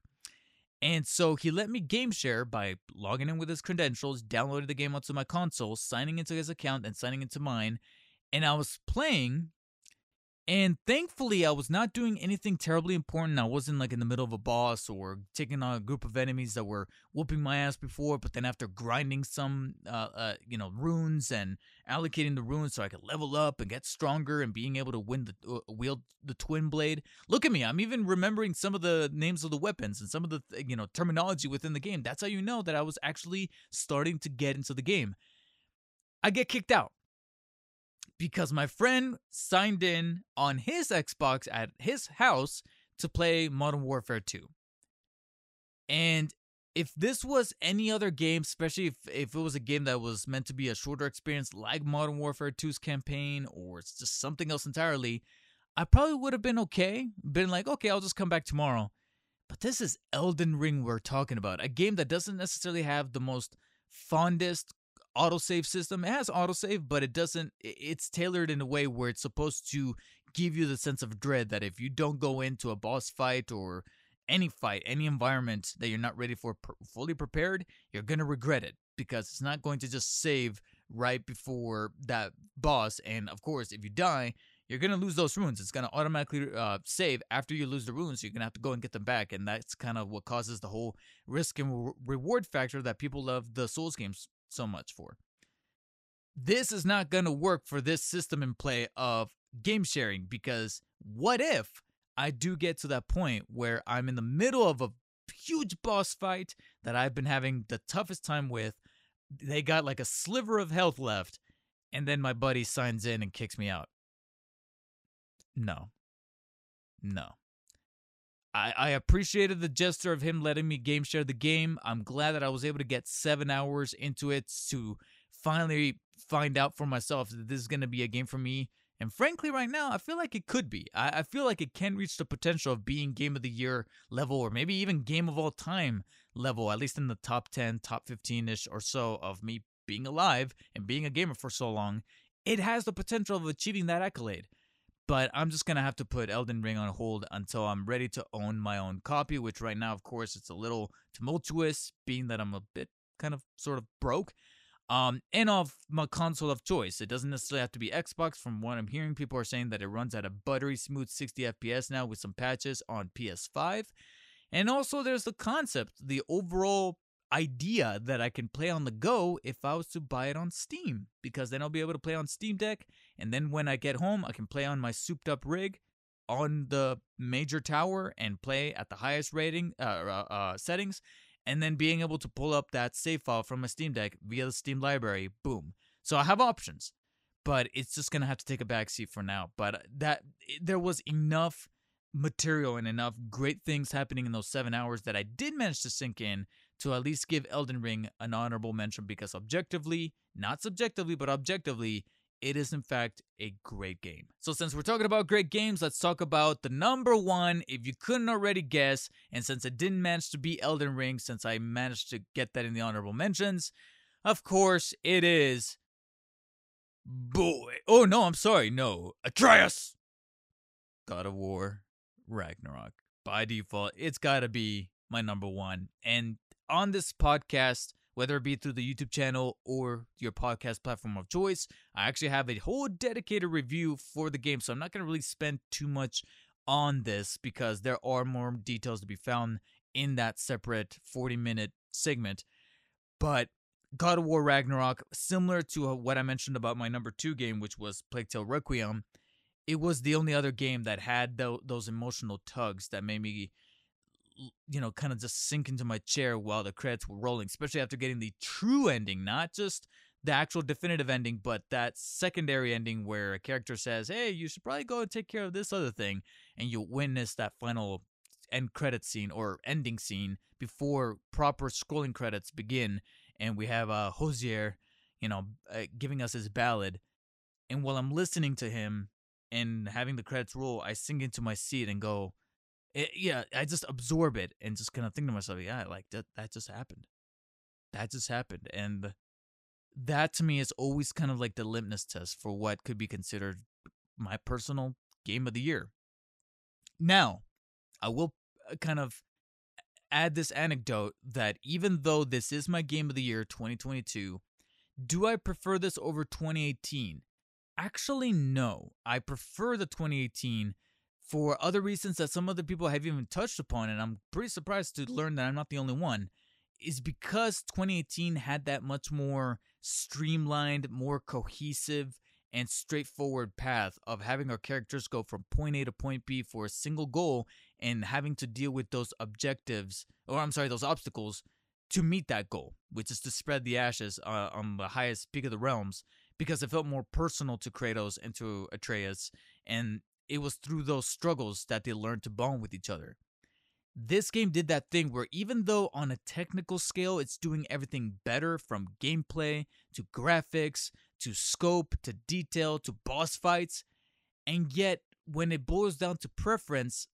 And so he let me game share by logging in with his credentials, downloading the game onto my console, signing into his account, and signing into mine. And I was playing, And thankfully, I was not doing anything terribly important. I wasn't like in the middle of a boss or taking on a group of enemies that were whooping my ass before. But then after grinding some, uh, uh, you know, runes and allocating the runes so I could level up and get stronger and being able to win the uh, wield the twin blade. Look at me! I'm even remembering some of the names of the weapons and some of the you know terminology within the game. That's how you know that I was actually starting to get into the game. I get kicked out because my friend signed in on his Xbox at his house to play Modern Warfare 2. And if this was any other game, especially if, if it was a game that was meant to be a shorter experience like Modern Warfare 2's campaign or it's just something else entirely, I probably would have been okay. Been like, okay, I'll just come back tomorrow. But this is Elden Ring we're talking about, a game that doesn't necessarily have the most fondest autosave system. It has autosave, but it doesn't it's tailored in a way where it's supposed to give you the sense of dread that if you don't go into a boss fight or any fight, any environment that you're not ready for fully prepared, you're going to regret it because it's not going to just save right before that boss and of course, if you die, you're going to lose those runes. It's going to automatically uh, save after you lose the runes. you're going to have to go and get them back. And that's kind of what causes the whole risk and re- reward factor that people love the Souls games so much for. This is not going to work for this system in play of game sharing because what if I do get to that point where I'm in the middle of a huge boss fight that I've been having the toughest time with? They got like a sliver of health left, and then my buddy signs in and kicks me out. No. No. I, I appreciated the gesture of him letting me game share the game. I'm glad that I was able to get seven hours into it to finally find out for myself that this is going to be a game for me. And frankly, right now, I feel like it could be. I, I feel like it can reach the potential of being game of the year level or maybe even game of all time level, at least in the top 10, top 15 ish or so of me being alive and being a gamer for so long. It has the potential of achieving that accolade but I'm just gonna have to put Elden Ring on hold until I'm ready to own my own copy. Which right now, of course, it's a little tumultuous, being that I'm a bit kind of sort of broke. Um, and of my console of choice. It doesn't necessarily have to be Xbox. From what I'm hearing, people are saying that it runs at a buttery smooth 60 FPS now with some patches on PS5. And also, there's the concept, the overall idea that I can play on the go if I was to buy it on Steam, because then I'll be able to play on Steam Deck, and then when I get home, I can play on my souped up rig on the major tower and play at the highest rating uh, uh, uh, settings, and then being able to pull up that save file from my Steam Deck via the Steam library. Boom. So I have options, but it's just gonna have to take a backseat for now. But that eh, there was enough material and enough great things happening in those seven hours that I did manage to sink in to at least give Elden Ring an honorable mention because objectively, not subjectively, but objectively, it is in fact a great game. So, since we're talking about great games, let's talk about the number one. If you couldn't already guess, and since it didn't manage to be Elden Ring, since I managed to get that in the honorable mentions, of course it is. Boy. Oh, no, I'm sorry. No. Atreus! God of War Ragnarok. By default, it's gotta be my number one. And on this podcast, whether it be through the YouTube channel or your podcast platform of choice, I actually have a whole dedicated review for the game. So I'm not going to really spend too much on this because there are more details to be found in that separate 40 minute segment. But God of War Ragnarok, similar to uh, what I mentioned about my number two game, which was Plague Tale Requiem, it was the only other game that had those emotional tugs that made me you know, kind of just sink into my chair while the credits were rolling, especially after getting the true ending, not just the actual definitive ending, but that secondary ending where a character says, Hey, you should probably go and take care of this other thing. And you witness that final end credit scene or ending scene before proper scrolling credits begin. And we have uh, Hozier, you know, uh, giving us his ballad. And while I'm listening to him and having the credits roll, I sink into my seat and go, it, yeah, I just absorb it and just kind of think to myself, yeah, like that that just happened. That just happened. And that to me is always kind of like the litmus test for what could be considered my personal game of the year. Now, I will uh, kind of add this anecdote that even though this is my game of the year 2022, do I prefer this over 2018? Actually, no. I prefer the 2018 for other reasons that some other people have even touched upon, and I'm pretty surprised to learn that I'm not the only one. Is because 2018 had that much more streamlined, more cohesive, and straightforward path of having our characters go from point A to point B for a single goal and having to deal with those objectives, or I'm sorry, those obstacles to meet that goal, which is to spread the ashes uh, on the highest peak of the realms, because it felt more personal to Kratos and to Atreus, and it was through those struggles that they learned to bond with each other. This game did that thing where even though on a technical scale it's doing everything better from gameplay to graphics to scope to detail to boss fights, and yet when it boils down to preference,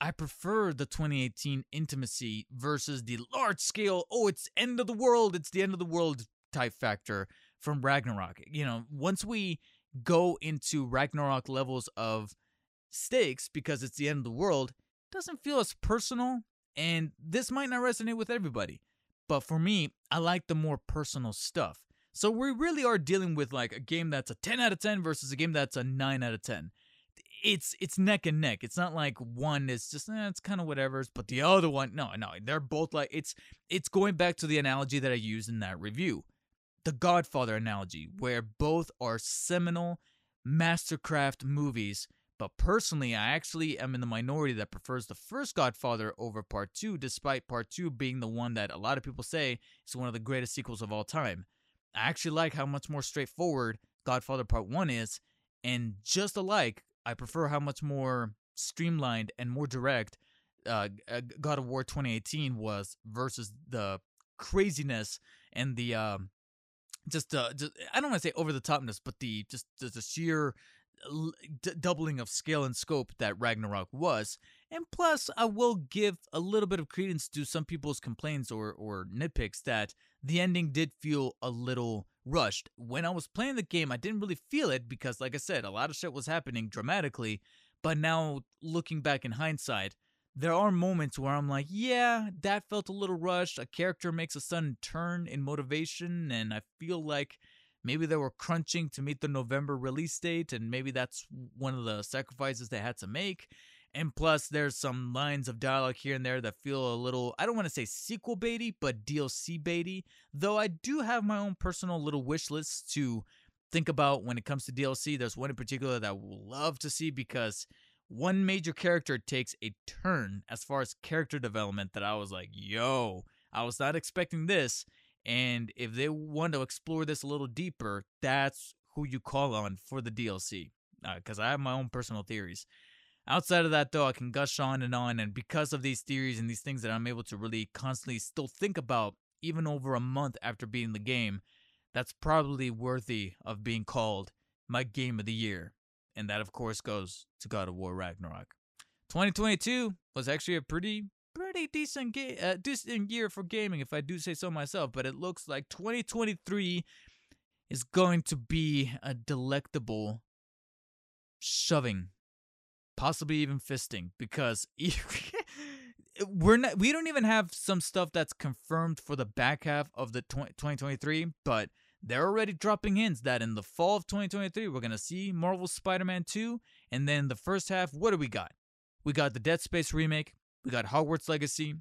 I prefer the 2018 intimacy versus the large scale, oh, it's end of the world, it's the end of the world type factor from Ragnarok. You know, once we go into Ragnarok levels of stakes because it's the end of the world, doesn't feel as personal. And this might not resonate with everybody. But for me, I like the more personal stuff. So we really are dealing with like a game that's a 10 out of 10 versus a game that's a 9 out of 10. It's it's neck and neck. It's not like one is just eh, it's kind of whatever, but the other one no, no, they're both like it's it's going back to the analogy that I used in that review. The Godfather analogy where both are seminal mastercraft movies but personally, I actually am in the minority that prefers the first Godfather over Part 2, despite Part 2 being the one that a lot of people say is one of the greatest sequels of all time. I actually like how much more straightforward Godfather Part 1 is, and just alike, I prefer how much more streamlined and more direct uh, uh God of War 2018 was versus the craziness and the um, just uh, just, I don't want to say over the topness, but the just the, sheer d- doubling of scale and scope that Ragnarok was. And plus, I will give a little bit of credence to some people's complaints or, or nitpicks that the ending did feel a little rushed. When I was playing the game, I didn't really feel it because, like I said, a lot of shit was happening dramatically. But now, looking back in hindsight, there are moments where I'm like, yeah, that felt a little rushed. A character makes a sudden turn in motivation, and I feel like maybe they were crunching to meet the November release date, and maybe that's one of the sacrifices they had to make. And plus, there's some lines of dialogue here and there that feel a little, I don't want to say sequel baity, but DLC baity. Though I do have my own personal little wish list to think about when it comes to DLC. There's one in particular that I would love to see because one major character takes a turn as far as character development that I was like, yo, I was not expecting this. And if they want to explore this a little deeper, that's who you call on for the DLC. Because uh, I have my own personal theories. Outside of that, though, I can gush on and on. And because of these theories and these things that I'm able to really constantly still think about, even over a month after beating the game, that's probably worthy of being called my game of the year. And that, of course, goes to God of War Ragnarok. 2022 was actually a pretty pretty decent game, uh, decent year for gaming, if I do say so myself. But it looks like 2023 is going to be a delectable shoving, possibly even fisting, because we're not. We don't even have some stuff that's confirmed for the back half of the 20, 2023, but. They're already dropping hints that in the fall of 2023, we're going to see Marvel Spider Man 2. And then the first half, what do we got? We got the Dead Space remake. We got Hogwarts Legacy.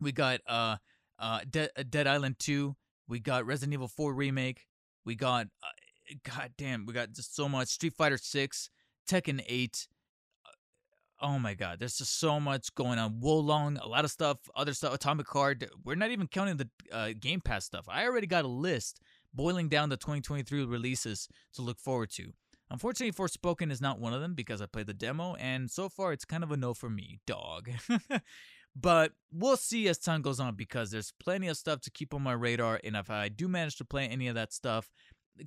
We got uh uh De- uh, Dead Island 2. We got Resident Evil 4 remake. We got uh, god damn, we got just so much Street Fighter 6, Tekken 8. Uh, oh my god, there's just so much going on. Wo Long, a lot of stuff, other stuff, Atomic Heart. We're not even counting the uh, Game Pass stuff. I already got a list boiling down the 2023 releases to look forward to. Unfortunately, Forspoken is not one of them because I played the demo, and so far it's kind of a no for me, dog. but we'll see as time goes on because there's plenty of stuff to keep on my radar, and if I do manage to play any of that stuff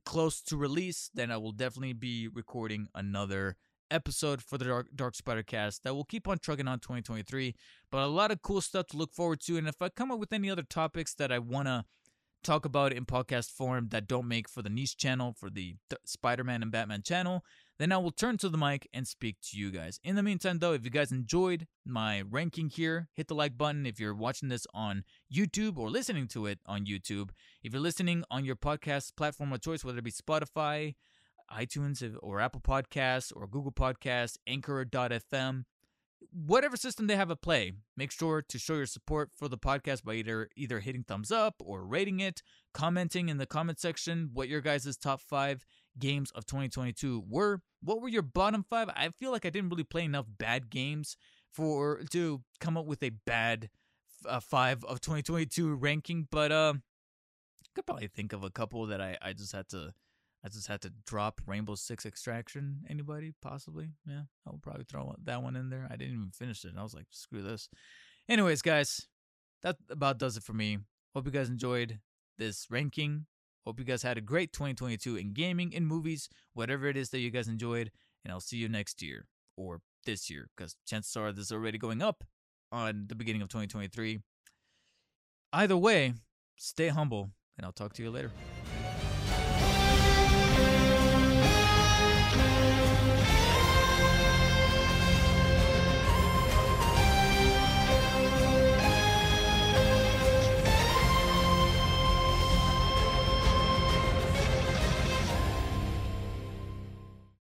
close to release, then I will definitely be recording another episode for the Dark, Dark Spider cast that will keep on trucking on 2023. But a lot of cool stuff to look forward to, and if I come up with any other topics that I want to talk about in podcast form that don't make for the niche channel, for the Spider Man and Batman channel, then I will turn to the mic and speak to you guys. In the meantime, though, if you guys enjoyed my ranking here, hit the like button. If you're watching this on YouTube or listening to it on YouTube, if you're listening on your podcast platform of choice, whether it be Spotify, iTunes or Apple Podcasts or Google Podcasts, Anchor.fm, whatever system they have at play. Make sure to show your support for the podcast by either either hitting thumbs up or rating it, commenting in the comment section what your guys' top five games of 2022 were. What were your bottom five? I feel like I didn't really play enough bad games for to come up with a bad uh, five of 2022 ranking, but uh, I could probably think of a couple that I I just had to I just had to drop Rainbow Six Extraction. Anybody? Possibly? Yeah, I'll probably throw that one in there. I didn't even finish it. I was like, screw this. Anyways, guys, that about does it for me. Hope you guys enjoyed this ranking. Hope you guys had a great 2022 in gaming, in movies, whatever it is that you guys enjoyed. And I'll see you next year or this year because chances are this is already going up on the beginning of 2023. Either way, stay humble, and I'll talk to you later.